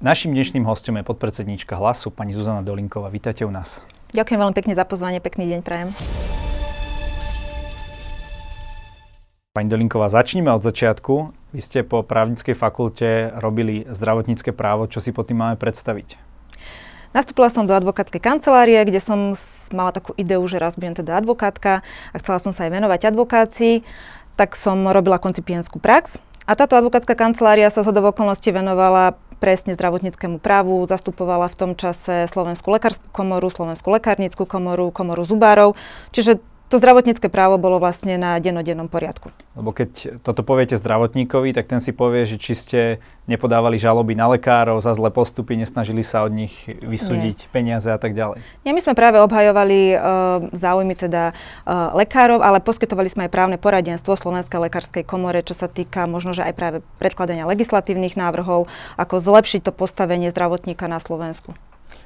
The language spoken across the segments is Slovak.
Našim dnešným hostom je podpredsedníčka hlasu, pani Zuzana Dolinková. Vítajte u nás. Ďakujem veľmi pekne za pozvanie, pekný deň prajem. Pani Dolinková, začníme od začiatku. Vy ste po právnickej fakulte robili zdravotnícke právo. Čo si pod tým máme predstaviť? Nastúpila som do advokátskej kancelárie, kde som mala takú ideu, že raz budem teda advokátka a chcela som sa aj venovať advokácii. Tak som robila koncipienskú prax. A táto advokátska kancelária sa z okolností venovala presne zdravotníckému právu, zastupovala v tom čase Slovenskú lekárskú komoru, Slovenskú lekárnickú komoru, komoru zubárov. Čiže to zdravotnícke právo bolo vlastne na denodennom poriadku. Lebo keď toto poviete zdravotníkovi, tak ten si povie, že či ste nepodávali žaloby na lekárov za zlé postupy, nesnažili sa od nich vysúdiť Nie. peniaze a tak ďalej. Nie, my sme práve obhajovali uh, záujmy teda uh, lekárov, ale poskytovali sme aj právne poradenstvo Slovenskej lekárskej komore, čo sa týka možno, že aj práve predkladania legislatívnych návrhov, ako zlepšiť to postavenie zdravotníka na Slovensku.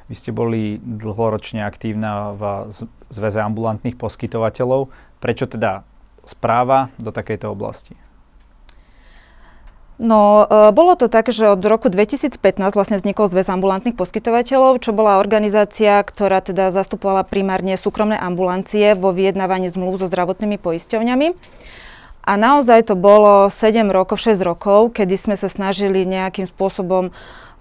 Vy ste boli dlhoročne aktívna v Zväze ambulantných poskytovateľov. Prečo teda správa do takejto oblasti? No, e, bolo to tak, že od roku 2015 vlastne vznikol Zväz ambulantných poskytovateľov, čo bola organizácia, ktorá teda zastupovala primárne súkromné ambulancie vo vyjednávaní zmluv so zdravotnými poisťovňami. A naozaj to bolo 7 rokov, 6 rokov, kedy sme sa snažili nejakým spôsobom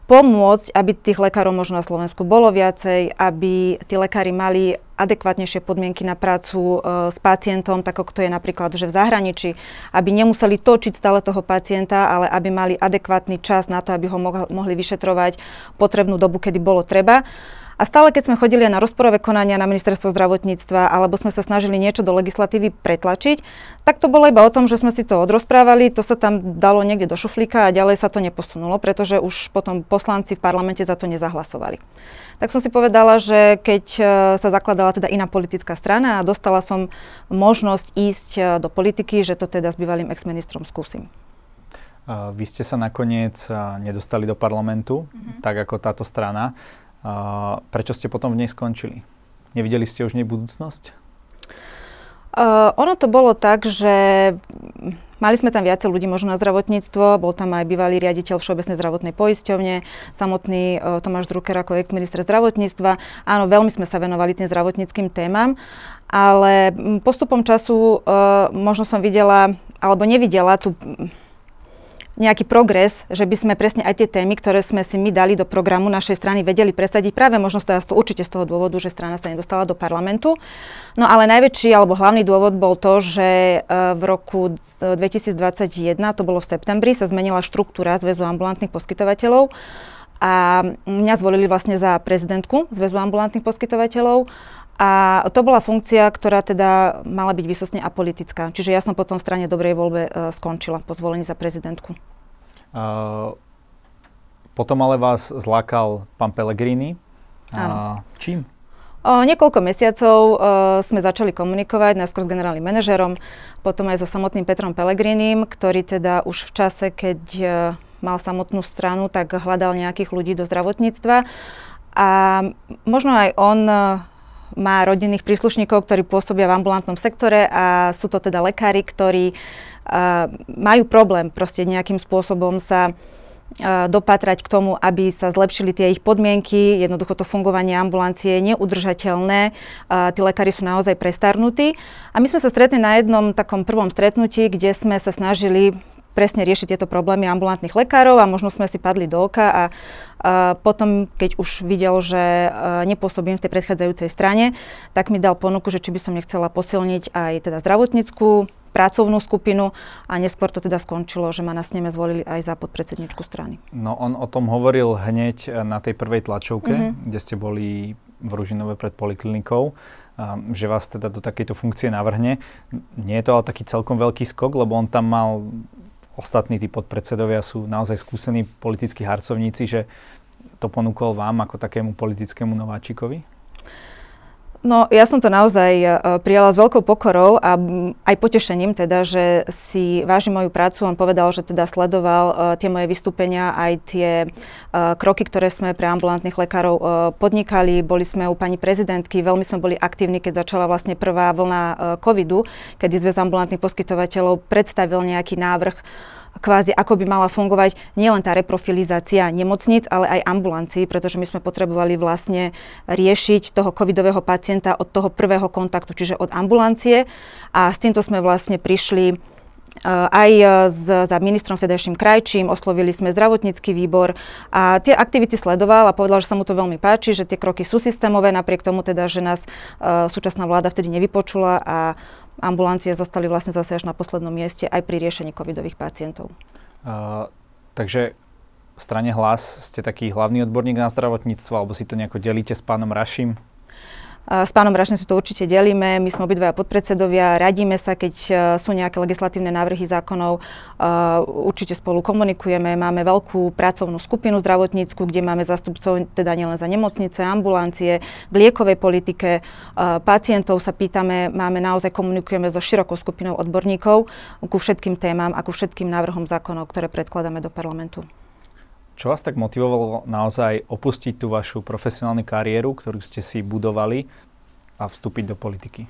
pomôcť, aby tých lekárov možno na Slovensku bolo viacej, aby tí lekári mali adekvátnejšie podmienky na prácu e, s pacientom, tak ako to je napríklad že v zahraničí, aby nemuseli točiť stále toho pacienta, ale aby mali adekvátny čas na to, aby ho mohli vyšetrovať potrebnú dobu, kedy bolo treba. A stále, keď sme chodili na rozporové konania na ministerstvo zdravotníctva, alebo sme sa snažili niečo do legislatívy pretlačiť, tak to bolo iba o tom, že sme si to odrozprávali, to sa tam dalo niekde do šuflíka a ďalej sa to neposunulo, pretože už potom poslanci v parlamente za to nezahlasovali. Tak som si povedala, že keď e, sa zakladala teda iná politická strana a dostala som možnosť ísť e, do politiky, že to teda s bývalým ex-ministrom skúsim. Vy ste sa nakoniec e, nedostali do parlamentu, mm-hmm. tak ako táto strana. A prečo ste potom v nej skončili? Nevideli ste už nej budúcnosť? Uh, ono to bolo tak, že mali sme tam viacej ľudí možno na zdravotníctvo, bol tam aj bývalý riaditeľ Všeobecnej zdravotnej poisťovne, samotný uh, Tomáš Drucker ako ex-minister zdravotníctva. Áno, veľmi sme sa venovali tým zdravotníckým témam, ale postupom času uh, možno som videla, alebo nevidela tú nejaký progres, že by sme presne aj tie témy, ktoré sme si my dali do programu našej strany, vedeli presadiť. Práve možno z to určite z toho dôvodu, že strana sa nedostala do parlamentu. No ale najväčší alebo hlavný dôvod bol to, že e, v roku 2021, to bolo v septembri, sa zmenila štruktúra Zväzu ambulantných poskytovateľov. A mňa zvolili vlastne za prezidentku Zväzu ambulantných poskytovateľov a to bola funkcia, ktorá teda mala byť vysosne apolitická. Čiže ja som potom v strane dobrej voľbe uh, skončila po zvolení za prezidentku. Uh, potom ale vás zlákal pán Pellegrini. Áno. Uh, čím? O niekoľko mesiacov uh, sme začali komunikovať, najskôr s generálnym manažerom, potom aj so samotným Petrom Pellegrinim, ktorý teda už v čase, keď uh, mal samotnú stranu, tak hľadal nejakých ľudí do zdravotníctva. A možno aj on uh, má rodinných príslušníkov, ktorí pôsobia v ambulantnom sektore a sú to teda lekári, ktorí uh, majú problém proste nejakým spôsobom sa uh, dopatrať k tomu, aby sa zlepšili tie ich podmienky. Jednoducho to fungovanie ambulancie je neudržateľné. Uh, tí lekári sú naozaj prestarnutí. A my sme sa stretli na jednom takom prvom stretnutí, kde sme sa snažili presne riešiť tieto problémy ambulantných lekárov a možno sme si padli do oka a, a potom, keď už videl, že nepôsobím v tej predchádzajúcej strane, tak mi dal ponuku, že či by som nechcela posilniť aj teda zdravotníckú pracovnú skupinu a neskôr to teda skončilo, že ma na sneme zvolili aj za podpredsedničku strany. No on o tom hovoril hneď na tej prvej tlačovke, mm-hmm. kde ste boli v Ružinove pred poliklinikou že vás teda do takejto funkcie navrhne. Nie je to ale taký celkom veľký skok, lebo on tam mal ostatní tí podpredsedovia sú naozaj skúsení politickí harcovníci, že to ponúkol vám ako takému politickému nováčikovi? No, ja som to naozaj uh, prijala s veľkou pokorou a aj potešením teda, že si váži moju prácu. On povedal, že teda sledoval uh, tie moje vystúpenia, aj tie uh, kroky, ktoré sme pre ambulantných lekárov podnikali. Boli sme u pani prezidentky, veľmi sme boli aktívni, keď začala vlastne prvá vlna covidu, kedy Zväz ambulantných poskytovateľov predstavil nejaký návrh kvázi ako by mala fungovať nielen tá reprofilizácia nemocníc, ale aj ambulancií, pretože my sme potrebovali vlastne riešiť toho covidového pacienta od toho prvého kontaktu, čiže od ambulancie. A s týmto sme vlastne prišli Eh, aj s, za ministrom vtedajším Krajčím, oslovili sme zdravotnícky výbor a tie aktivity sledoval a povedal, že sa mu to veľmi páči, že tie kroky sú systémové, napriek tomu teda, že nás uh, súčasná vláda vtedy nevypočula a ambulancie zostali vlastne zase až na poslednom mieste aj pri riešení covidových pacientov. Uh, takže v strane hlas ste taký hlavný odborník na zdravotníctvo, alebo si to nejako delíte s pánom Raším? S pánom Rašne si to určite delíme. My sme obidvaja podpredsedovia, radíme sa, keď e, sú nejaké legislatívne návrhy zákonov. E, určite spolu komunikujeme. Máme veľkú pracovnú skupinu zdravotnícku, kde máme zastupcov teda nielen za nemocnice, ambulancie, v liekovej politike. E, pacientov sa pýtame, máme naozaj komunikujeme so širokou skupinou odborníkov ku všetkým témam a ku všetkým návrhom zákonov, ktoré predkladáme do parlamentu. Čo vás tak motivovalo naozaj opustiť tú vašu profesionálnu kariéru, ktorú ste si budovali a vstúpiť do politiky?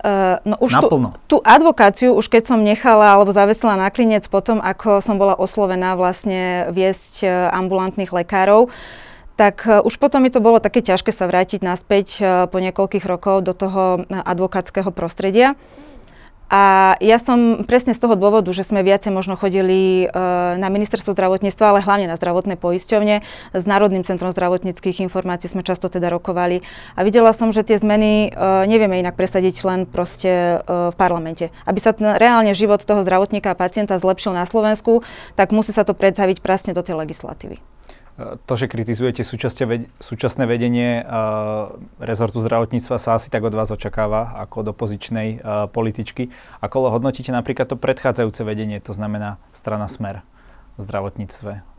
Uh, no už tú, tú advokáciu, už keď som nechala alebo zavesila na klinec potom, ako som bola oslovená vlastne viesť uh, ambulantných lekárov, tak uh, už potom mi to bolo také ťažké sa vrátiť naspäť po niekoľkých rokov do toho advokátskeho prostredia. A ja som presne z toho dôvodu, že sme viacej možno chodili uh, na ministerstvo zdravotníctva, ale hlavne na zdravotné poisťovne. S Národným centrom zdravotníckých informácií sme často teda rokovali. A videla som, že tie zmeny uh, nevieme inak presadiť len proste uh, v parlamente. Aby sa reálne život toho zdravotníka a pacienta zlepšil na Slovensku, tak musí sa to predstaviť presne do tej legislatívy to, že kritizujete súčasné vedenie uh, rezortu zdravotníctva sa asi tak od vás očakáva ako od opozičnej uh, političky. Ako hodnotíte napríklad to predchádzajúce vedenie, to znamená strana Smer v zdravotníctve?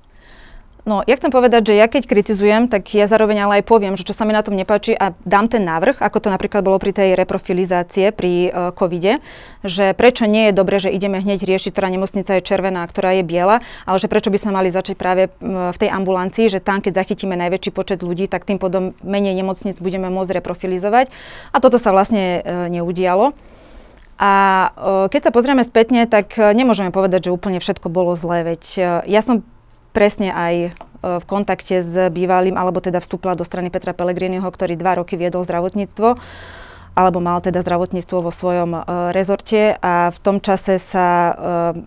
No, ja chcem povedať, že ja keď kritizujem, tak ja zároveň ale aj poviem, že čo sa mi na tom nepáči a dám ten návrh, ako to napríklad bolo pri tej reprofilizácie pri uh, covide, že prečo nie je dobre, že ideme hneď riešiť, ktorá nemocnica je červená, ktorá je biela, ale že prečo by sme mali začať práve v tej ambulancii, že tam, keď zachytíme najväčší počet ľudí, tak tým potom menej nemocnic budeme môcť reprofilizovať. A toto sa vlastne uh, neudialo. A uh, keď sa pozrieme spätne, tak nemôžeme povedať, že úplne všetko bolo zlé, veď ja som presne aj e, v kontakte s bývalým, alebo teda vstúpila do strany Petra Pellegriniho, ktorý dva roky viedol zdravotníctvo alebo mal teda zdravotníctvo vo svojom uh, rezorte a v tom čase sa uh,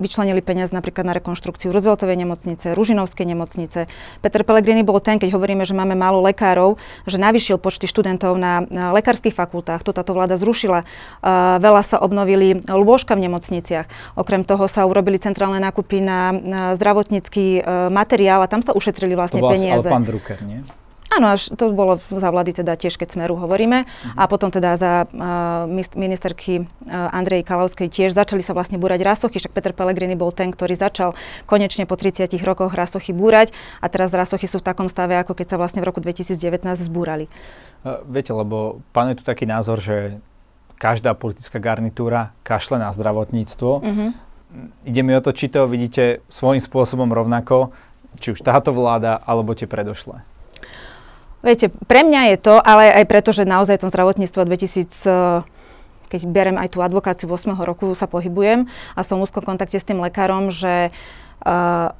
vyčlenili peniaze napríklad na rekonštrukciu Rooseveltovej nemocnice, Ružinovskej nemocnice. Peter Pellegrini bol ten, keď hovoríme, že máme málo lekárov, že navyšil počty študentov na, na lekárskych fakultách. To táto vláda zrušila. Uh, veľa sa obnovili lôžka v nemocniciach. Okrem toho sa urobili centrálne nákupy na, na zdravotnícky uh, materiál a tam sa ušetrili vlastne to bol peniaze. Ale pán Drucker, nie? Áno, až to bolo za vlády teda tiež, keď Smeru hovoríme. Uh-huh. A potom teda za uh, ministerky uh, Andrej Kalavskej tiež začali sa vlastne búrať rasochy, však Peter Pellegrini bol ten, ktorý začal konečne po 30 rokoch rasochy búrať a teraz rasochy sú v takom stave, ako keď sa vlastne v roku 2019 zbúrali. Uh, viete, lebo panuje tu taký názor, že každá politická garnitúra kašle na zdravotníctvo. Uh-huh. Ide mi o to, či to vidíte svojím spôsobom rovnako, či už táto vláda, alebo tie predošlé. Viete, pre mňa je to, ale aj preto, že naozaj v tom zdravotníctve 2000 keď berem aj tú advokáciu 8. roku, sa pohybujem a som v úzkom kontakte s tým lekárom, že uh,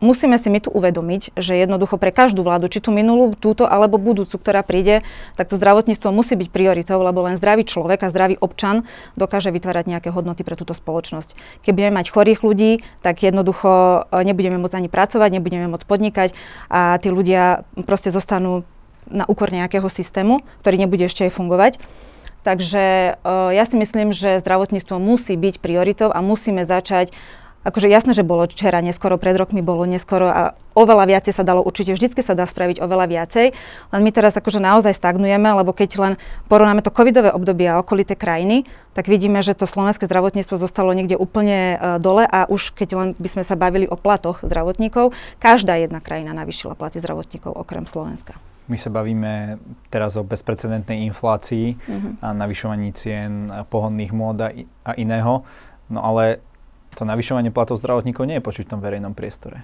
musíme si my tu uvedomiť, že jednoducho pre každú vládu, či tú minulú, túto alebo budúcu, ktorá príde, tak to zdravotníctvo musí byť prioritou, lebo len zdravý človek a zdravý občan dokáže vytvárať nejaké hodnoty pre túto spoločnosť. Keď budeme mať chorých ľudí, tak jednoducho e, nebudeme môcť ani pracovať, nebudeme môcť podnikať a tí ľudia proste zostanú na úkor nejakého systému, ktorý nebude ešte aj fungovať. Takže uh, ja si myslím, že zdravotníctvo musí byť prioritou a musíme začať akože jasné, že bolo včera neskoro, pred rokmi bolo neskoro a oveľa viacej sa dalo, určite vždycky sa dá spraviť oveľa viacej, len my teraz akože naozaj stagnujeme, lebo keď len porovnáme to covidové obdobie a okolité krajiny, tak vidíme, že to slovenské zdravotníctvo zostalo niekde úplne uh, dole a už keď len by sme sa bavili o platoch zdravotníkov, každá jedna krajina navýšila platy zdravotníkov okrem Slovenska. My sa bavíme teraz o bezprecedentnej inflácii uh-huh. a navyšovaní cien pohodných mód a iného. No ale to navyšovanie platov zdravotníkov nie je počuť v tom verejnom priestore.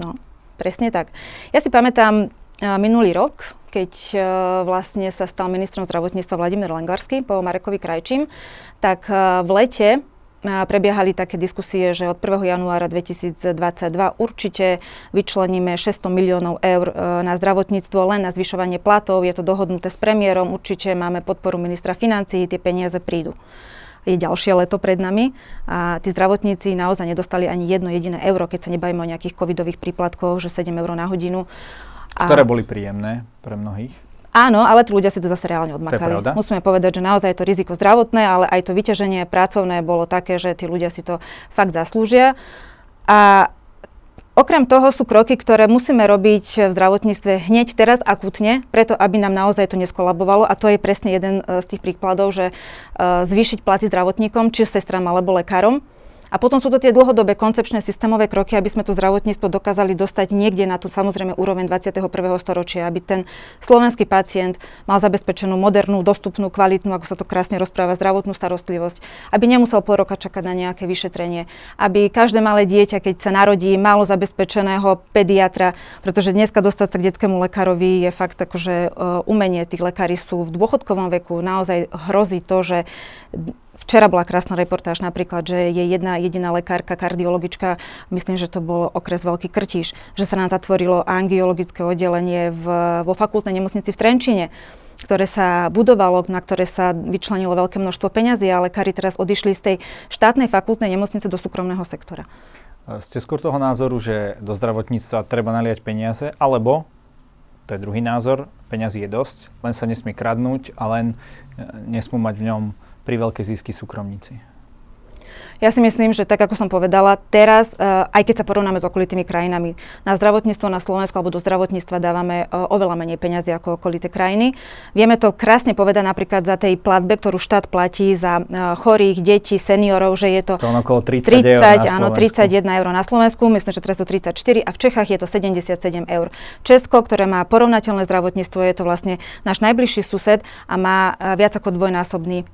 No, presne tak. Ja si pamätám minulý rok, keď uh, vlastne sa stal ministrom zdravotníctva Vladimír Lengarský po Marekovi Krajčím, tak uh, v lete prebiehali také diskusie, že od 1. januára 2022 určite vyčleníme 600 miliónov eur na zdravotníctvo len na zvyšovanie platov. Je to dohodnuté s premiérom, určite máme podporu ministra financií, tie peniaze prídu je ďalšie leto pred nami a tí zdravotníci naozaj nedostali ani jedno jediné euro, keď sa nebavíme o nejakých covidových príplatkoch, že 7 eur na hodinu. A... Ktoré boli príjemné pre mnohých? Áno, ale tí ľudia si to zase reálne odmakali. To Musíme povedať, že naozaj to riziko zdravotné, ale aj to vyťaženie pracovné bolo také, že tí ľudia si to fakt zaslúžia. A Okrem toho sú kroky, ktoré musíme robiť v zdravotníctve hneď teraz akutne, preto aby nám naozaj to neskolabovalo a to je presne jeden e, z tých príkladov, že e, zvýšiť platy zdravotníkom, či sestram alebo lekárom. A potom sú to tie dlhodobé koncepčné systémové kroky, aby sme to zdravotníctvo dokázali dostať niekde na tú samozrejme úroveň 21. storočia, aby ten slovenský pacient mal zabezpečenú modernú, dostupnú, kvalitnú, ako sa to krásne rozpráva, zdravotnú starostlivosť, aby nemusel pol roka čakať na nejaké vyšetrenie, aby každé malé dieťa, keď sa narodí, malo zabezpečeného pediatra, pretože dneska dostať sa k detskému lekárovi je fakt akože uh, umenie. Tých lekári sú v dôchodkovom veku, naozaj hrozí to, že Včera bola krásna reportáž napríklad, že je jedna jediná lekárka, kardiologička, myslím, že to bol okres Veľký Krtiš, že sa nám zatvorilo angiologické oddelenie v, vo fakultnej nemocnici v Trenčine ktoré sa budovalo, na ktoré sa vyčlenilo veľké množstvo peňazí a lekári teraz odišli z tej štátnej fakultnej nemocnice do súkromného sektora. Ste skôr toho názoru, že do zdravotníctva treba naliať peniaze, alebo, to je druhý názor, peniazy je dosť, len sa nesmie kradnúť a len e, nesmú mať v ňom pri veľké zisky súkromníci? Ja si myslím, že tak ako som povedala, teraz, uh, aj keď sa porovnáme s okolitými krajinami, na zdravotníctvo na Slovensku alebo do zdravotníctva dávame uh, oveľa menej peniazy ako okolité krajiny. Vieme to krásne povedať napríklad za tej platbe, ktorú štát platí za uh, chorých, detí, seniorov, že je to, to okolo 30, 30 eur na áno, 31 eur na Slovensku, myslím, že teraz to 34 a v Čechách je to 77 eur. Česko, ktoré má porovnateľné zdravotníctvo, je to vlastne náš najbližší sused a má viac ako dvojnásobný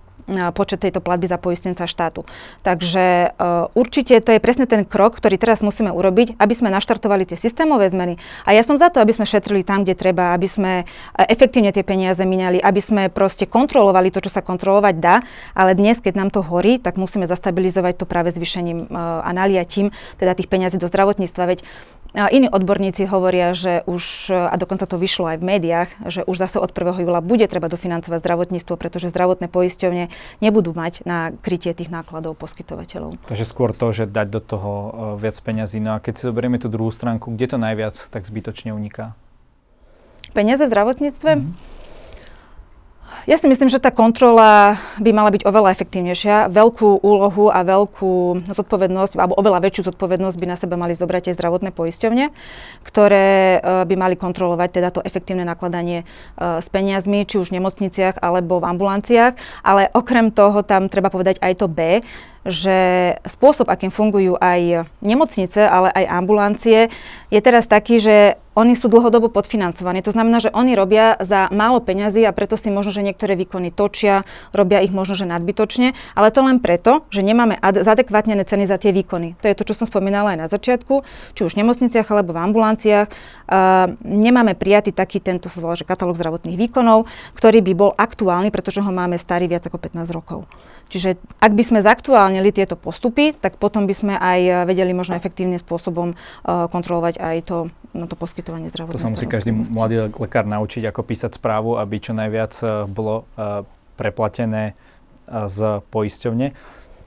počet tejto platby za poistenca štátu. Takže uh, určite to je presne ten krok, ktorý teraz musíme urobiť, aby sme naštartovali tie systémové zmeny. A ja som za to, aby sme šetrili tam, kde treba, aby sme e, efektívne tie peniaze minali, aby sme proste kontrolovali to, čo sa kontrolovať dá, ale dnes, keď nám to horí, tak musíme zastabilizovať to práve zvýšením uh, a naliatím teda tých peniazí do zdravotníctva. Veď iní odborníci hovoria, že už, a dokonca to vyšlo aj v médiách, že už zase od 1. júla bude treba dofinancovať zdravotníctvo, pretože zdravotné poisťovne nebudú mať na krytie tých nákladov poskytovateľov. Takže skôr to, že dať do toho e, viac peňazí. No a keď si zoberieme tú druhú stránku, kde to najviac tak zbytočne uniká? Peniaze v zdravotníctve? Mm-hmm. Ja si myslím, že tá kontrola by mala byť oveľa efektívnejšia. Veľkú úlohu a veľkú zodpovednosť, alebo oveľa väčšiu zodpovednosť by na seba mali zobrať aj zdravotné poisťovne, ktoré e, by mali kontrolovať teda to efektívne nakladanie e, s peniazmi, či už v nemocniciach alebo v ambulanciách. Ale okrem toho tam treba povedať aj to B, že spôsob, akým fungujú aj nemocnice, ale aj ambulancie, je teraz taký, že oni sú dlhodobo podfinancovaní. To znamená, že oni robia za málo peňazí a preto si možno, že niektoré výkony točia, robia ich možno, že nadbytočne, ale to len preto, že nemáme ad- zadekvátnené ceny za tie výkony. To je to, čo som spomínala aj na začiatku, či už v nemocniciach alebo v ambulanciách. Uh, nemáme prijatý taký tento sa volá, že katalóg zdravotných výkonov, ktorý by bol aktuálny, pretože ho máme starý viac ako 15 rokov. Čiže ak by sme zaktuálnili tieto postupy, tak potom by sme aj eh, vedeli možno efektívnym spôsobom uh, kontrolovať aj to, no, to poskytovanie zdravotnej To sa musí každý mladý lekár naučiť, ako písať správu, aby čo najviac uh, bolo uh, preplatené z poisťovne.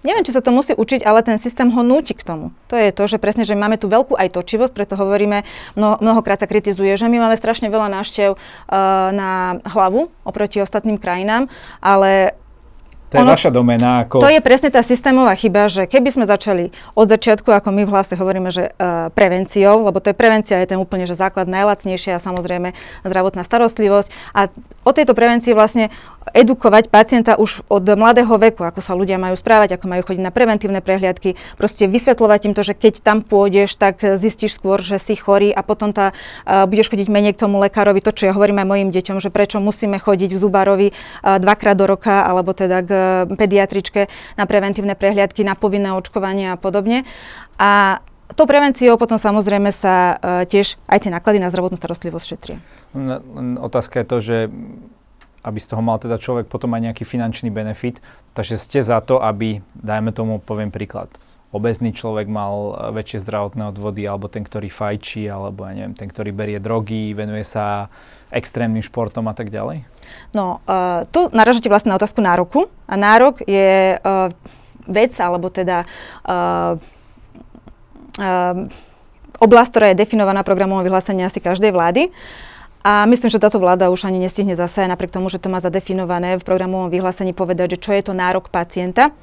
Neviem, či sa to musí učiť, ale ten systém ho núti k tomu. To je to, že presne, že máme tu veľkú aj točivosť, preto hovoríme, mno, mnohokrát sa kritizuje, že my máme strašne veľa návštev uh, na hlavu oproti ostatným krajinám, ale to je ono, vaša domena. Ako... To je presne tá systémová chyba, že keby sme začali od začiatku, ako my v hlase hovoríme, že uh, prevenciou, lebo to je prevencia, je ten úplne že základ najlacnejšia a samozrejme zdravotná starostlivosť. A o tejto prevencii vlastne edukovať pacienta už od mladého veku, ako sa ľudia majú správať, ako majú chodiť na preventívne prehliadky, proste vysvetľovať im to, že keď tam pôjdeš, tak zistíš skôr, že si chorý a potom tá, uh, budeš chodiť menej k tomu lekárovi. To, čo ja hovorím aj mojim deťom, že prečo musíme chodiť v zubárovi uh, dvakrát do roka, alebo teda k pediatričke na preventívne prehliadky, na povinné očkovanie a podobne. A tou prevenciou potom samozrejme sa uh, tiež aj tie náklady na zdravotnú starostlivosť šetria. Otázka je to, že aby z toho mal teda človek potom aj nejaký finančný benefit. Takže ste za to, aby, dajme tomu, poviem príklad, obezný človek mal väčšie zdravotné odvody, alebo ten, ktorý fajčí, alebo ja neviem, ten, ktorý berie drogy, venuje sa extrémnym športom a tak ďalej? No, uh, tu naražate vlastne na otázku nároku. A nárok je uh, vec, alebo teda uh, uh, oblasť, ktorá je definovaná programom vyhlásenia asi každej vlády. A myslím, že táto vláda už ani nestihne zase, napriek tomu, že to má zadefinované v programovom vyhlásení povedať, že čo je to nárok pacienta.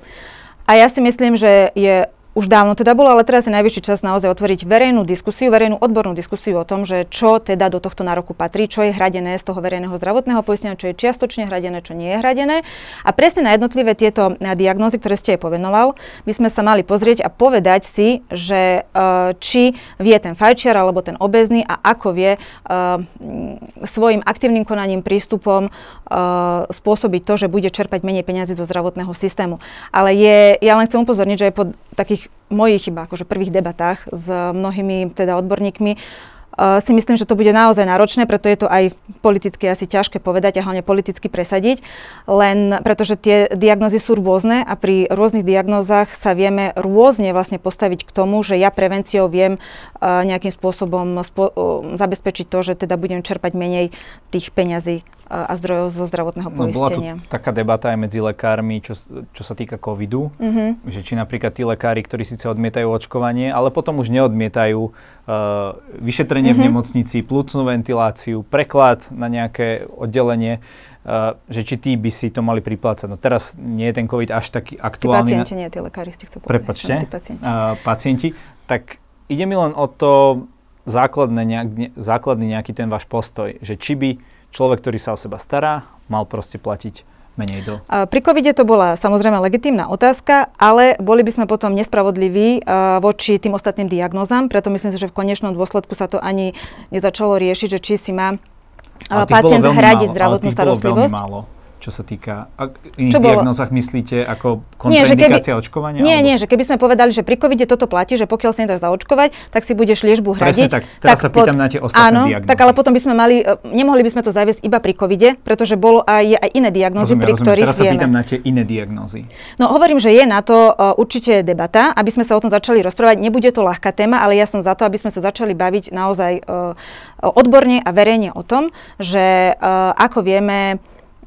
A ja si myslím, že je už dávno teda bolo, ale teraz je najvyšší čas naozaj otvoriť verejnú diskusiu, verejnú odbornú diskusiu o tom, že čo teda do tohto nároku patrí, čo je hradené z toho verejného zdravotného poistenia, čo je čiastočne hradené, čo nie je hradené. A presne na jednotlivé tieto diagnózy, ktoré ste jej povenoval, by sme sa mali pozrieť a povedať si, že uh, či vie ten fajčiar alebo ten obezný a ako vie uh, svojim aktívnym konaním, prístupom uh, spôsobiť to, že bude čerpať menej peniazy zo zdravotného systému. Ale je, ja len chcem upozorniť, že je po takých mojich iba akože prvých debatách s mnohými teda odborníkmi uh, si myslím, že to bude naozaj náročné, preto je to aj politicky asi ťažké povedať a hlavne politicky presadiť, len pretože tie diagnózy sú rôzne a pri rôznych diagnózach sa vieme rôzne vlastne postaviť k tomu, že ja prevenciou viem uh, nejakým spôsobom spo- uh, zabezpečiť to, že teda budem čerpať menej tých peňazí a zdrojov zo zdravotného poistenia. No, bola tu taká debata aj medzi lekármi, čo, čo sa týka covidu, mm-hmm. že či napríklad tí lekári, ktorí síce odmietajú očkovanie, ale potom už neodmietajú uh, vyšetrenie mm-hmm. v mhm. nemocnici, plúcnú ventiláciu, preklad na nejaké oddelenie, uh, že či tí by si to mali priplácať. No teraz nie je ten COVID až taký aktuálny. Tí pacienti, nie tí lekári ste chcú povedať. Prepačte, no, pacienti. Uh, pacienti. Tak ide mi len o to základné nejak, ne, základný nejaký ten váš postoj, že či by človek, ktorý sa o seba stará, mal proste platiť menej do... Pri covide to bola samozrejme legitímna otázka, ale boli by sme potom nespravodliví voči tým ostatným diagnózam, preto myslím si, že v konečnom dôsledku sa to ani nezačalo riešiť, že či si má pacient hradiť zdravotnú starostlivosť. Málo čo sa týka iných diagnózach, myslíte ako kontraindikácia očkovania? Nie, alebo? nie, že keby sme povedali, že pri covide toto platí, že pokiaľ sa nedáš zaočkovať, tak si budeš liežbu hradiť. Presne tak, teraz tak sa pýtam pod, na tie ostatné áno, diagnózy. tak ale potom by sme mali, e, nemohli by sme to zaviesť iba pri covide, pretože bolo aj, je aj iné diagnózy, rozumiem, pri rozumiem. ktorých teraz sa pýtam na tie iné diagnózy. No hovorím, že je na to uh, určite debata, aby sme sa o tom začali rozprávať. Nebude to ľahká téma, ale ja som za to, aby sme sa začali baviť naozaj uh, odborne a verejne o tom, že uh, ako vieme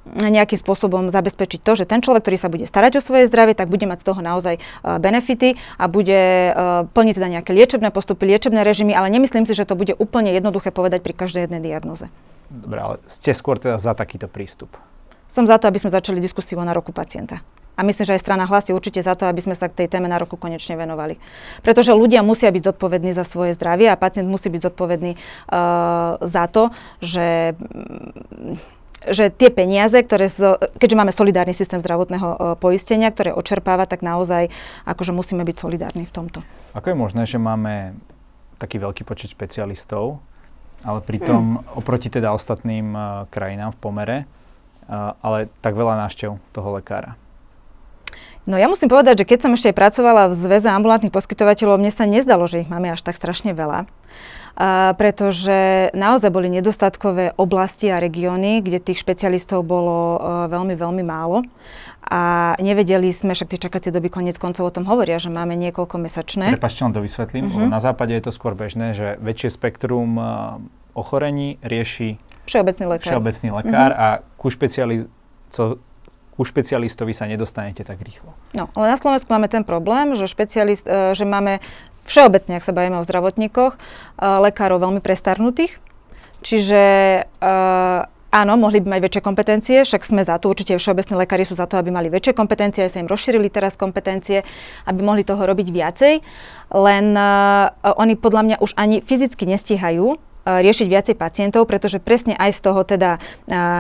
nejakým spôsobom zabezpečiť to, že ten človek, ktorý sa bude starať o svoje zdravie, tak bude mať z toho naozaj uh, benefity a bude uh, plniť teda nejaké liečebné postupy, liečebné režimy, ale nemyslím si, že to bude úplne jednoduché povedať pri každej jednej diagnoze. Dobre, ale ste skôr teda za takýto prístup? Som za to, aby sme začali diskusiu na roku pacienta. A myslím, že aj strana hlas je určite za to, aby sme sa k tej téme na roku konečne venovali. Pretože ľudia musia byť zodpovední za svoje zdravie a pacient musí byť zodpovedný uh, za to, že že tie peniaze, ktoré, so, keďže máme solidárny systém zdravotného uh, poistenia, ktoré očerpáva, tak naozaj akože musíme byť solidárni v tomto. Ako je možné, že máme taký veľký počet špecialistov, ale pritom hmm. oproti teda ostatným uh, krajinám v pomere, uh, ale tak veľa návštev toho lekára? No ja musím povedať, že keď som ešte pracovala v Zväze ambulantných poskytovateľov, mne sa nezdalo, že ich máme až tak strašne veľa a pretože naozaj boli nedostatkové oblasti a regióny, kde tých špecialistov bolo uh, veľmi, veľmi málo. A nevedeli sme, však tie čakacie doby konec koncov o tom hovoria, že máme niekoľko mesačné. Prepačte, len to vysvetlím. Uh-huh. Na západe je to skôr bežné, že väčšie spektrum uh, ochorení rieši všeobecný lekár, všeobecný lekár uh-huh. a ku, špecializ- co, ku špecialistovi sa nedostanete tak rýchlo. No, ale na Slovensku máme ten problém, že, špecialist, uh, že máme všeobecne, ak sa bavíme o zdravotníkoch, lekárov veľmi prestarnutých. Čiže áno, mohli by mať väčšie kompetencie, však sme za to, určite všeobecní lekári sú za to, aby mali väčšie kompetencie, aj sa im rozšírili teraz kompetencie, aby mohli toho robiť viacej, len uh, oni podľa mňa už ani fyzicky nestíhajú riešiť viacej pacientov, pretože presne aj z toho teda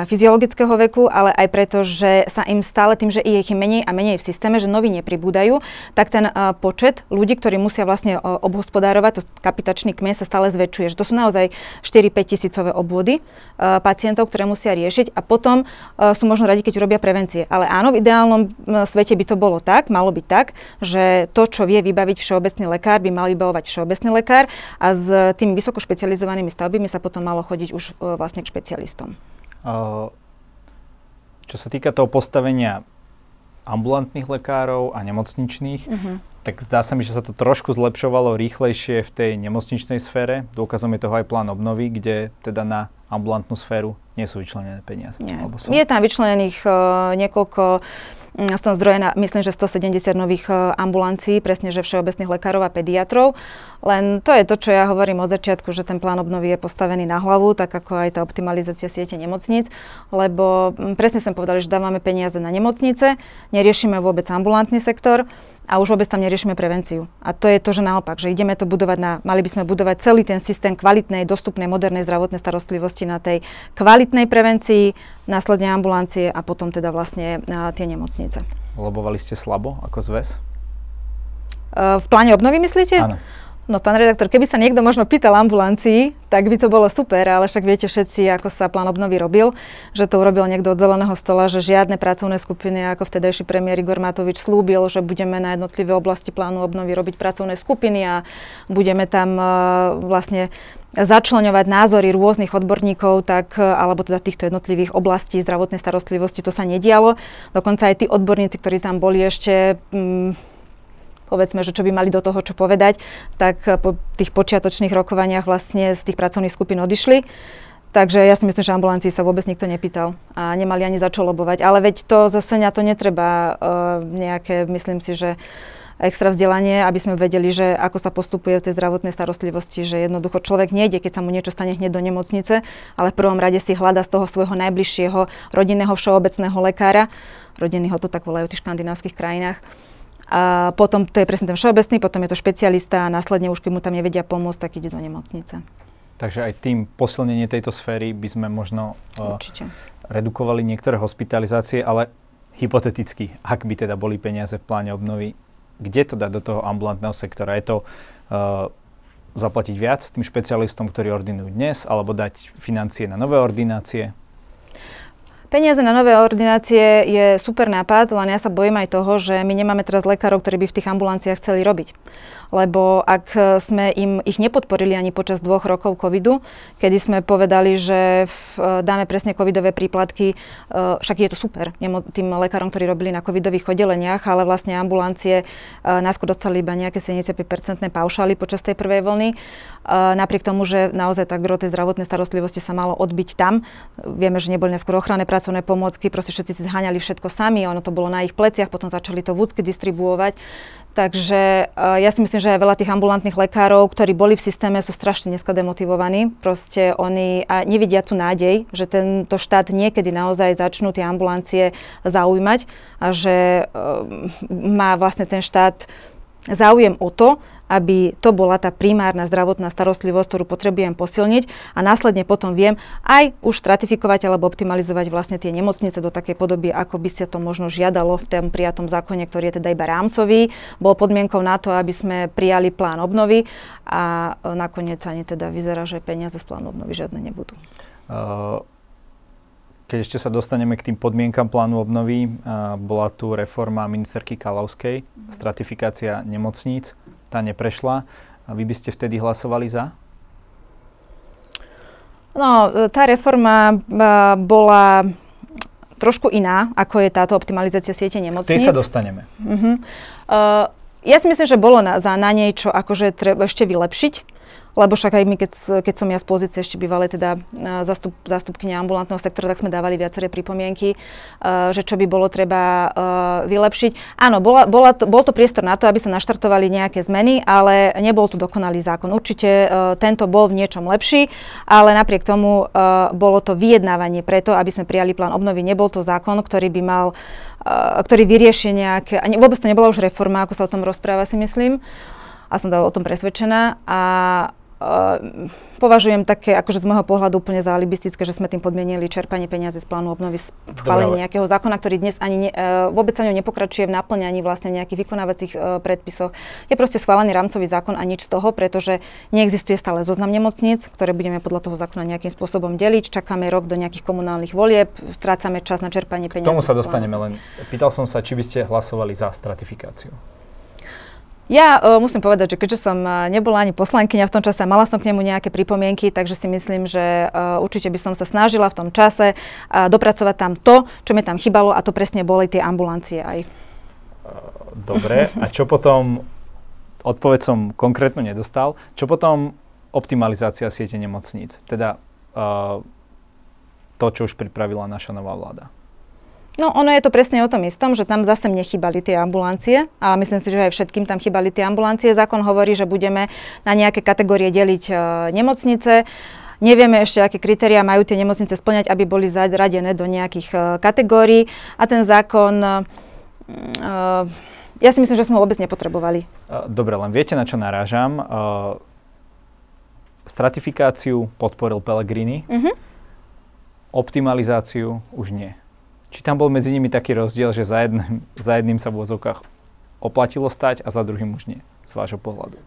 fyziologického veku, ale aj preto, že sa im stále tým, že je ich menej a menej v systéme, že noví nepribúdajú, tak ten počet ľudí, ktorí musia vlastne obhospodárovať, to kapitačný kmen sa stále zväčšuje. Že to sú naozaj 4-5 tisícové obvody pacientov, ktoré musia riešiť a potom sú možno radi, keď urobia prevencie. Ale áno, v ideálnom svete by to bolo tak, malo byť tak, že to, čo vie vybaviť všeobecný lekár, by mal vybavovať všeobecný lekár a s tými vysoko špecializovanými stavbami sa potom malo chodiť už uh, vlastne k špecialistom. Čo sa týka toho postavenia ambulantných lekárov a nemocničných, uh-huh. tak zdá sa mi, že sa to trošku zlepšovalo rýchlejšie v tej nemocničnej sfére. Dôkazom je toho aj plán obnovy, kde teda na ambulantnú sféru nie sú vyčlenené peniaze. Nie. Je tam vyčlenených uh, niekoľko Mm, z toho zdroje na, myslím, že 170 nových e, ambulancií, presne, že všeobecných lekárov a pediatrov. Len to je to, čo ja hovorím od začiatku, že ten plán obnovy je postavený na hlavu, tak ako aj tá optimalizácia siete nemocníc, lebo mm, presne som povedali, že dávame peniaze na nemocnice, neriešime vôbec ambulantný sektor a už vôbec tam neriešime prevenciu. A to je to, že naopak, že ideme to budovať na, mali by sme budovať celý ten systém kvalitnej, dostupnej, modernej zdravotnej starostlivosti na tej kvalitnej prevencii, následne ambulancie a potom teda vlastne na tie nemocnice. Lobovali ste slabo ako zväz? Uh, v pláne obnovy myslíte? Áno. No pán redaktor, keby sa niekto možno pýtal ambulancii, tak by to bolo super, ale však viete všetci, ako sa plán obnovy robil, že to urobil niekto od zeleného stola, že žiadne pracovné skupiny, ako vtedajší premiér Igor Matovič slúbil, že budeme na jednotlivé oblasti plánu obnovy robiť pracovné skupiny a budeme tam uh, vlastne začleňovať názory rôznych odborníkov, tak, alebo teda týchto jednotlivých oblastí zdravotnej starostlivosti, to sa nedialo. Dokonca aj tí odborníci, ktorí tam boli ešte um, povedzme, že čo by mali do toho čo povedať, tak po tých počiatočných rokovaniach vlastne z tých pracovných skupín odišli. Takže ja si myslím, že ambulancii sa vôbec nikto nepýtal a nemali ani za čo lobovať. Ale veď to zase na to netreba uh, nejaké, myslím si, že extra vzdelanie, aby sme vedeli, že ako sa postupuje v tej zdravotnej starostlivosti, že jednoducho človek nejde, keď sa mu niečo stane hneď do nemocnice, ale v prvom rade si hľada z toho svojho najbližšieho rodinného všeobecného lekára. Rodinný ho to tak volajú v tých škandinávskych krajinách a potom to je presne ten všeobecný, potom je to špecialista a následne už keď mu tam nevedia pomôcť, tak ide do nemocnice. Takže aj tým posilnenie tejto sféry by sme možno uh, redukovali niektoré hospitalizácie, ale hypoteticky, ak by teda boli peniaze v pláne obnovy, kde to dať do toho ambulantného sektora? Je to uh, zaplatiť viac tým špecialistom, ktorí ordinujú dnes, alebo dať financie na nové ordinácie? Peniaze na nové ordinácie je super nápad, len ja sa bojím aj toho, že my nemáme teraz lekárov, ktorí by v tých ambulanciách chceli robiť lebo ak sme im ich nepodporili ani počas dvoch rokov covidu, kedy sme povedali, že v, dáme presne covidové príplatky, e, však je to super tým lekárom, ktorí robili na covidových oddeleniach, ale vlastne ambulancie e, náskôr dostali iba nejaké 75-percentné paušály počas tej prvej vlny. E, napriek tomu, že naozaj tak gro tej zdravotnej starostlivosti sa malo odbiť tam. Vieme, že neboli neskôr ochranné pracovné pomôcky, proste všetci si zháňali všetko sami, ono to bolo na ich pleciach, potom začali to vúcky distribuovať. Takže uh, ja si myslím, že aj veľa tých ambulantných lekárov, ktorí boli v systéme, sú strašne dneska demotivovaní. Proste oni a nevidia tu nádej, že tento štát niekedy naozaj začnú tie ambulancie zaujímať a že uh, má vlastne ten štát záujem o to, aby to bola tá primárna zdravotná starostlivosť, ktorú potrebujem posilniť a následne potom viem aj už stratifikovať alebo optimalizovať vlastne tie nemocnice do takej podoby, ako by sa to možno žiadalo v tom prijatom zákone, ktorý je teda iba rámcový. Bol podmienkou na to, aby sme prijali plán obnovy a e, nakoniec ani teda vyzerá, že peniaze z plánu obnovy žiadne nebudú. Uh keď ešte sa dostaneme k tým podmienkam plánu obnovy, bola tu reforma ministerky Kalavskej, stratifikácia nemocníc tá neprešla. A vy by ste vtedy hlasovali za? No, tá reforma bola trošku iná, ako je táto optimalizácia siete nemocníc. Tej sa dostaneme. Uh-huh. Uh, ja si myslím, že bolo na, za, na nej, čo akože treba ešte vylepšiť lebo však aj my, keď, keď som ja z pozície ešte bývalej teda e, zastup, zastupkynia ambulantného sektora, tak sme dávali viaceré pripomienky, že čo by bolo treba vylepšiť. Áno, bola, bola to, bol to priestor na to, aby sa naštartovali nejaké zmeny, ale nebol to dokonalý zákon. Určite uh, tento bol v niečom lepší, ale napriek tomu uh, bolo to vyjednávanie preto, aby sme prijali plán obnovy. Nebol to zákon, ktorý by mal, uh, ktorý vyrieši nejaké, vôbec to nebola už reforma, ako sa o tom rozpráva, si myslím a som o tom presvedčená. A Uh, považujem také, akože z môjho pohľadu úplne za alibistické, že sme tým podmienili čerpanie peniazy z plánu obnovy schválenie nejakého zákona, ktorý dnes ani ne, uh, vôbec sa ňou nepokračuje v naplňaní vlastne nejakých vykonávacích uh, predpisoch. Je proste schválený rámcový zákon a nič z toho, pretože neexistuje stále zoznam nemocníc, ktoré budeme podľa toho zákona nejakým spôsobom deliť. Čakáme rok do nejakých komunálnych volieb, strácame čas na čerpanie peniazy. K tomu sa dostaneme, len pýtal som sa, či by ste hlasovali za stratifikáciu. Ja uh, musím povedať, že keďže som nebola ani poslankyňa v tom čase, mala som k nemu nejaké pripomienky, takže si myslím, že uh, určite by som sa snažila v tom čase uh, dopracovať tam to, čo mi tam chýbalo a to presne boli tie ambulancie aj. Dobre, a čo potom, odpoveď som konkrétno nedostal, čo potom optimalizácia siete nemocníc? Teda to, čo už pripravila naša nová vláda. No ono je to presne o tom istom, že tam zase mne chýbali tie ambulancie a myslím si, že aj všetkým tam chýbali tie ambulancie. Zákon hovorí, že budeme na nejaké kategórie deliť e, nemocnice. Nevieme ešte, aké kritéria majú tie nemocnice splňať, aby boli zaradené do nejakých e, kategórií a ten zákon, e, ja si myslím, že sme ho vôbec nepotrebovali. Dobre, len viete, na čo narážam. stratifikáciu podporil Pellegrini, uh-huh. optimalizáciu už nie. Či tam bol medzi nimi taký rozdiel, že za jedným, za jedným sa v vozovkách oplatilo stať a za druhým už nie, z vášho pohľadu?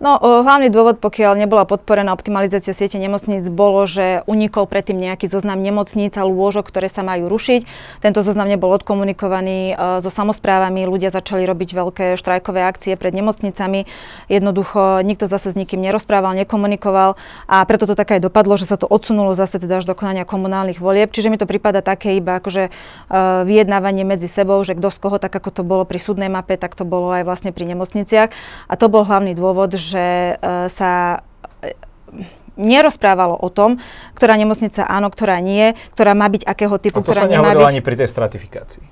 No, hlavný dôvod, pokiaľ nebola podporená optimalizácia siete nemocníc, bolo, že unikol predtým nejaký zoznam nemocníc a lôžok, ktoré sa majú rušiť. Tento zoznam nebol odkomunikovaný so samozprávami, ľudia začali robiť veľké štrajkové akcie pred nemocnicami. Jednoducho nikto zase s nikým nerozprával, nekomunikoval a preto to také aj dopadlo, že sa to odsunulo zase teda až do konania komunálnych volieb. Čiže mi to prípada také iba akože vyjednávanie medzi sebou, že kto z koho, tak ako to bolo pri súdnej mape, tak to bolo aj vlastne pri nemocniciach. A to bol hlavný dôvod, že uh, sa e, nerozprávalo o tom, ktorá nemocnica áno, ktorá nie, ktorá má byť akého typu, to ktorá sa nemá byť. ani pri tej stratifikácii.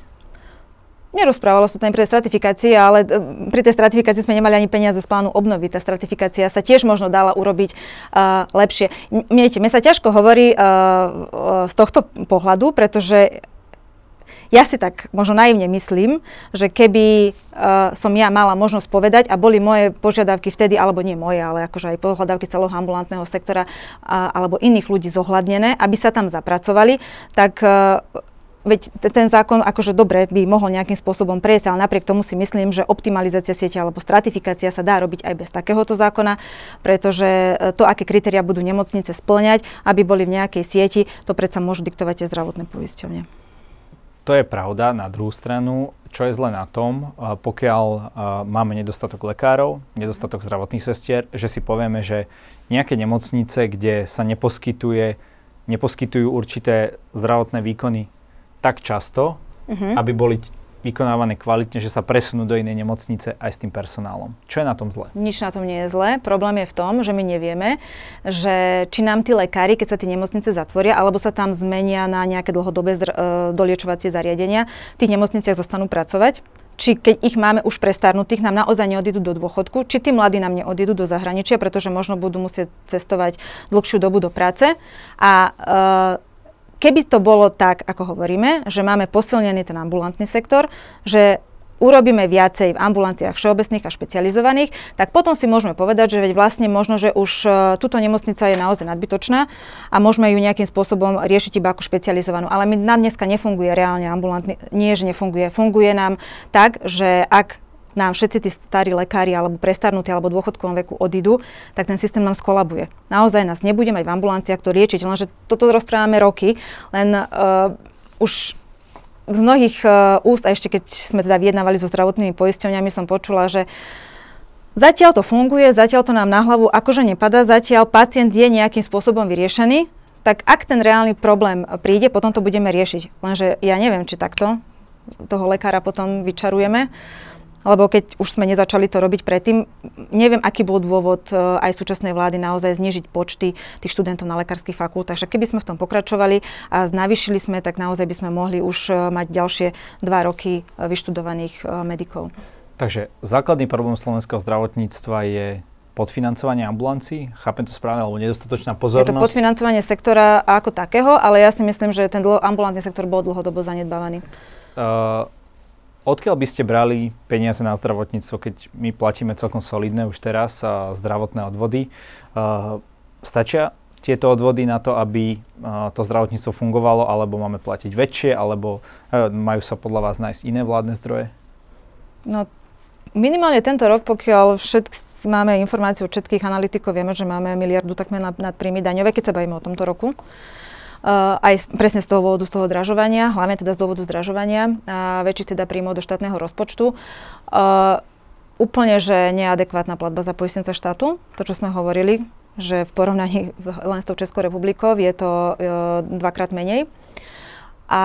Nerozprávalo sa to ani pri tej stratifikácii, ale e, pri tej stratifikácii sme nemali ani peniaze z plánu obnovy. Tá stratifikácia sa tiež možno dala urobiť uh, lepšie. Miete, mne sa ťažko hovorí uh, uh, z tohto pohľadu, pretože ja si tak možno naivne myslím, že keby uh, som ja mala možnosť povedať a boli moje požiadavky vtedy, alebo nie moje, ale akože aj požiadavky celého ambulantného sektora uh, alebo iných ľudí zohľadnené, aby sa tam zapracovali, tak uh, veď ten zákon akože dobre by mohol nejakým spôsobom prejsť, ale napriek tomu si myslím, že optimalizácia siete alebo stratifikácia sa dá robiť aj bez takéhoto zákona, pretože to, aké kritéria budú nemocnice splňať, aby boli v nejakej sieti, to predsa môžu diktovať tie zdravotné poisťovne. To je pravda. Na druhú stranu, čo je zle na tom, pokiaľ máme nedostatok lekárov, nedostatok zdravotných sestier, že si povieme, že nejaké nemocnice, kde sa neposkytuje, neposkytujú určité zdravotné výkony tak často, uh-huh. aby boli vykonávané kvalitne, že sa presunú do inej nemocnice aj s tým personálom. Čo je na tom zle? Nič na tom nie je zle. Problém je v tom, že my nevieme, že či nám tí lekári, keď sa tie nemocnice zatvoria, alebo sa tam zmenia na nejaké dlhodobé zr- e, doliečovacie zariadenia, v tých nemocniciach zostanú pracovať či keď ich máme už prestarnutých, nám naozaj neodídu do dôchodku, či tí mladí nám neodídu do zahraničia, pretože možno budú musieť cestovať dlhšiu dobu do práce. A e, keby to bolo tak, ako hovoríme, že máme posilnený ten ambulantný sektor, že urobíme viacej v ambulanciách všeobecných a špecializovaných, tak potom si môžeme povedať, že veď vlastne možno, že už uh, túto nemocnica je naozaj nadbytočná a môžeme ju nejakým spôsobom riešiť iba ako špecializovanú. Ale my nám dneska nefunguje reálne ambulantný, nie že nefunguje, funguje nám tak, že ak nám všetci tí starí lekári alebo prestarnutí alebo dôchodkovom veku odídu, tak ten systém nám skolabuje. Naozaj nás nebude mať v ambulanciách to liečiť, lenže toto rozprávame roky, len uh, už z mnohých uh, úst, a ešte keď sme teda vyjednávali so zdravotnými poisťovňami, som počula, že Zatiaľ to funguje, zatiaľ to nám na hlavu akože nepadá, zatiaľ pacient je nejakým spôsobom vyriešený, tak ak ten reálny problém príde, potom to budeme riešiť. Lenže ja neviem, či takto toho lekára potom vyčarujeme lebo keď už sme nezačali to robiť predtým, neviem, aký bol dôvod e, aj súčasnej vlády naozaj znižiť počty tých študentov na lekárskych fakultách. Však keby sme v tom pokračovali a znavyšili sme, tak naozaj by sme mohli už e, mať ďalšie dva roky e, vyštudovaných medikov. Takže základný problém slovenského zdravotníctva je podfinancovanie ambulancií? Chápem to správne, alebo nedostatočná pozornosť? Je to podfinancovanie sektora ako takého, ale ja si myslím, že ten dlho, ambulantný sektor bol dlhodobo zanedbávaný. Uh, Odkiaľ by ste brali peniaze na zdravotníctvo, keď my platíme celkom solidné už teraz a zdravotné odvody? Uh, stačia tieto odvody na to, aby uh, to zdravotníctvo fungovalo, alebo máme platiť väčšie, alebo uh, majú sa podľa vás nájsť iné vládne zdroje? No, minimálne tento rok, pokiaľ všetk, máme informáciu od všetkých analytikov, vieme, že máme miliardu takmer nad, nad príjmy daňové, keď sa bavíme o tomto roku. Uh, aj presne z toho dôvodu, z toho zdražovania, hlavne teda z dôvodu zdražovania a väčších teda príjmov do štátneho rozpočtu. Úplne, že neadekvátna platba za poistenca štátu, to, čo sme hovorili, že v porovnaní len s tou Českou republikou je to uh, dvakrát menej. A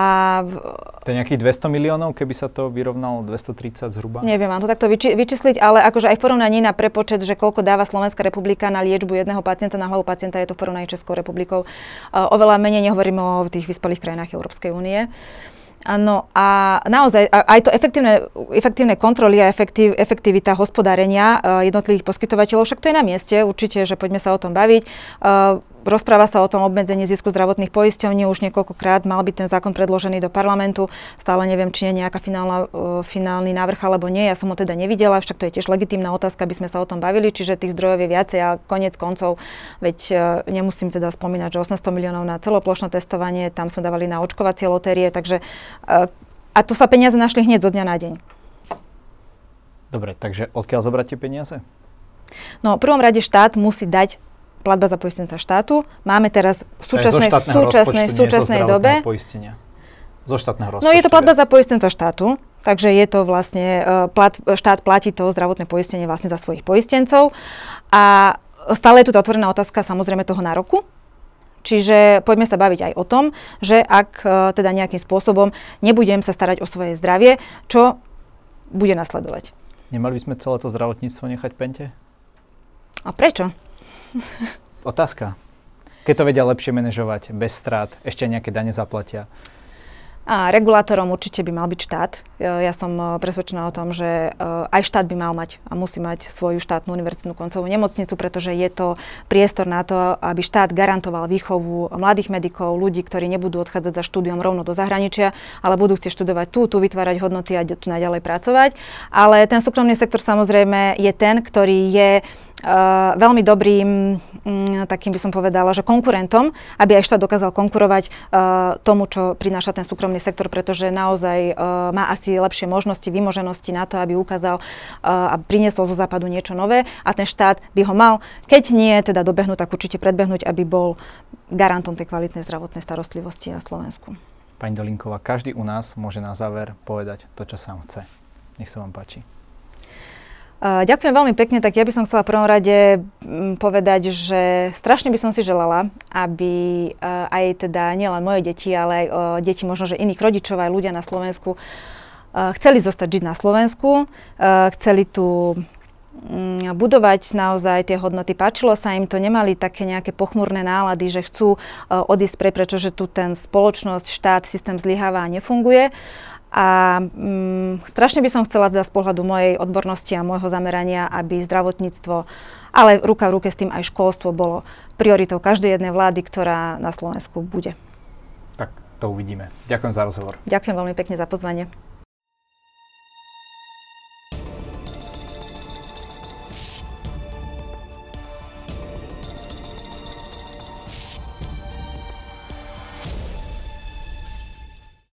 to je nejakých 200 miliónov, keby sa to vyrovnalo 230 zhruba? Neviem vám to takto vyči- vyčísliť, ale akože aj v porovnaní na prepočet, že koľko dáva Slovenská republika na liečbu jedného pacienta na hlavu pacienta, je to v porovnaní Českou republikou. Uh, oveľa menej nehovorím o tých vyspelých krajinách Európskej únie. No a naozaj aj to efektívne, efektívne kontroly a efektiv, efektivita hospodárenia uh, jednotlivých poskytovateľov, však to je na mieste, určite, že poďme sa o tom baviť. Rozpráva sa o tom obmedzení zisku zdravotných poisťovní už niekoľkokrát. Mal byť ten zákon predložený do parlamentu. Stále neviem, či je nejaká finálna, uh, finálny návrh alebo nie. Ja som ho teda nevidela, však to je tiež legitímna otázka, aby sme sa o tom bavili. Čiže tých zdrojov je viacej a konec koncov, veď uh, nemusím teda spomínať, že 800 miliónov na celoplošné testovanie, tam sme dávali na očkovacie lotérie, takže uh, a to sa peniaze našli hneď zo dňa na deň. Dobre, takže odkiaľ zobrať tie peniaze? No, v prvom rade štát musí dať platba za poistenca štátu. Máme teraz v súčasnej, súčasnej, súčasnej dobe... Poistenia. Zo štátneho rozpočtu. No je to platba za poistenca štátu, takže je to vlastne, uh, plat, štát platí to zdravotné poistenie vlastne za svojich poistencov. A stále je tu tá otvorená otázka samozrejme toho nároku, Čiže poďme sa baviť aj o tom, že ak uh, teda nejakým spôsobom nebudem sa starať o svoje zdravie, čo bude nasledovať. Nemali by sme celé to zdravotníctvo nechať pente? A prečo? Otázka. Keď to vedia lepšie manažovať, bez strát, ešte nejaké dane zaplatia. A regulátorom určite by mal byť štát. Ja som e, presvedčená o tom, že e, aj štát by mal mať a musí mať svoju štátnu univerzitnú koncovú nemocnicu, pretože je to priestor na to, aby štát garantoval výchovu mladých medikov, ľudí, ktorí nebudú odchádzať za štúdiom rovno do zahraničia, ale budú chcieť študovať tu, tu vytvárať hodnoty a tu naďalej pracovať. Ale ten súkromný sektor samozrejme je ten, ktorý je veľmi dobrým, um, takým by som povedala, že konkurentom, aby aj štát dokázal konkurovať uh, tomu, čo prináša ten súkromný sektor, pretože naozaj uh, má asi lepšie možnosti, vymoženosti na to, aby ukázal a priniesol zo západu niečo nové a ten štát by ho mal, keď nie teda dobehnúť, tak určite predbehnúť, aby bol garantom tej kvalitnej zdravotnej starostlivosti na Slovensku. Pani Dolinková, každý u nás môže na záver povedať to, čo sám chce. Nech sa vám páči. Ďakujem veľmi pekne, tak ja by som chcela v prvom rade mm, povedať, že strašne by som si želala, aby aj teda nielen moje deti, ale aj deti možno, že iných rodičov, aj ľudia na Slovensku chceli zostať žiť na Slovensku, chceli tu mm, budovať naozaj tie hodnoty. Páčilo sa im to, nemali také nejaké pochmurné nálady, že chcú odísť pre, pretože tu ten spoločnosť, štát, systém zlyháva a nefunguje. A mm, strašne by som chcela teda z pohľadu mojej odbornosti a môjho zamerania, aby zdravotníctvo, ale ruka v ruke s tým aj školstvo bolo prioritou každej jednej vlády, ktorá na Slovensku bude. Tak to uvidíme. Ďakujem za rozhovor. Ďakujem veľmi pekne za pozvanie.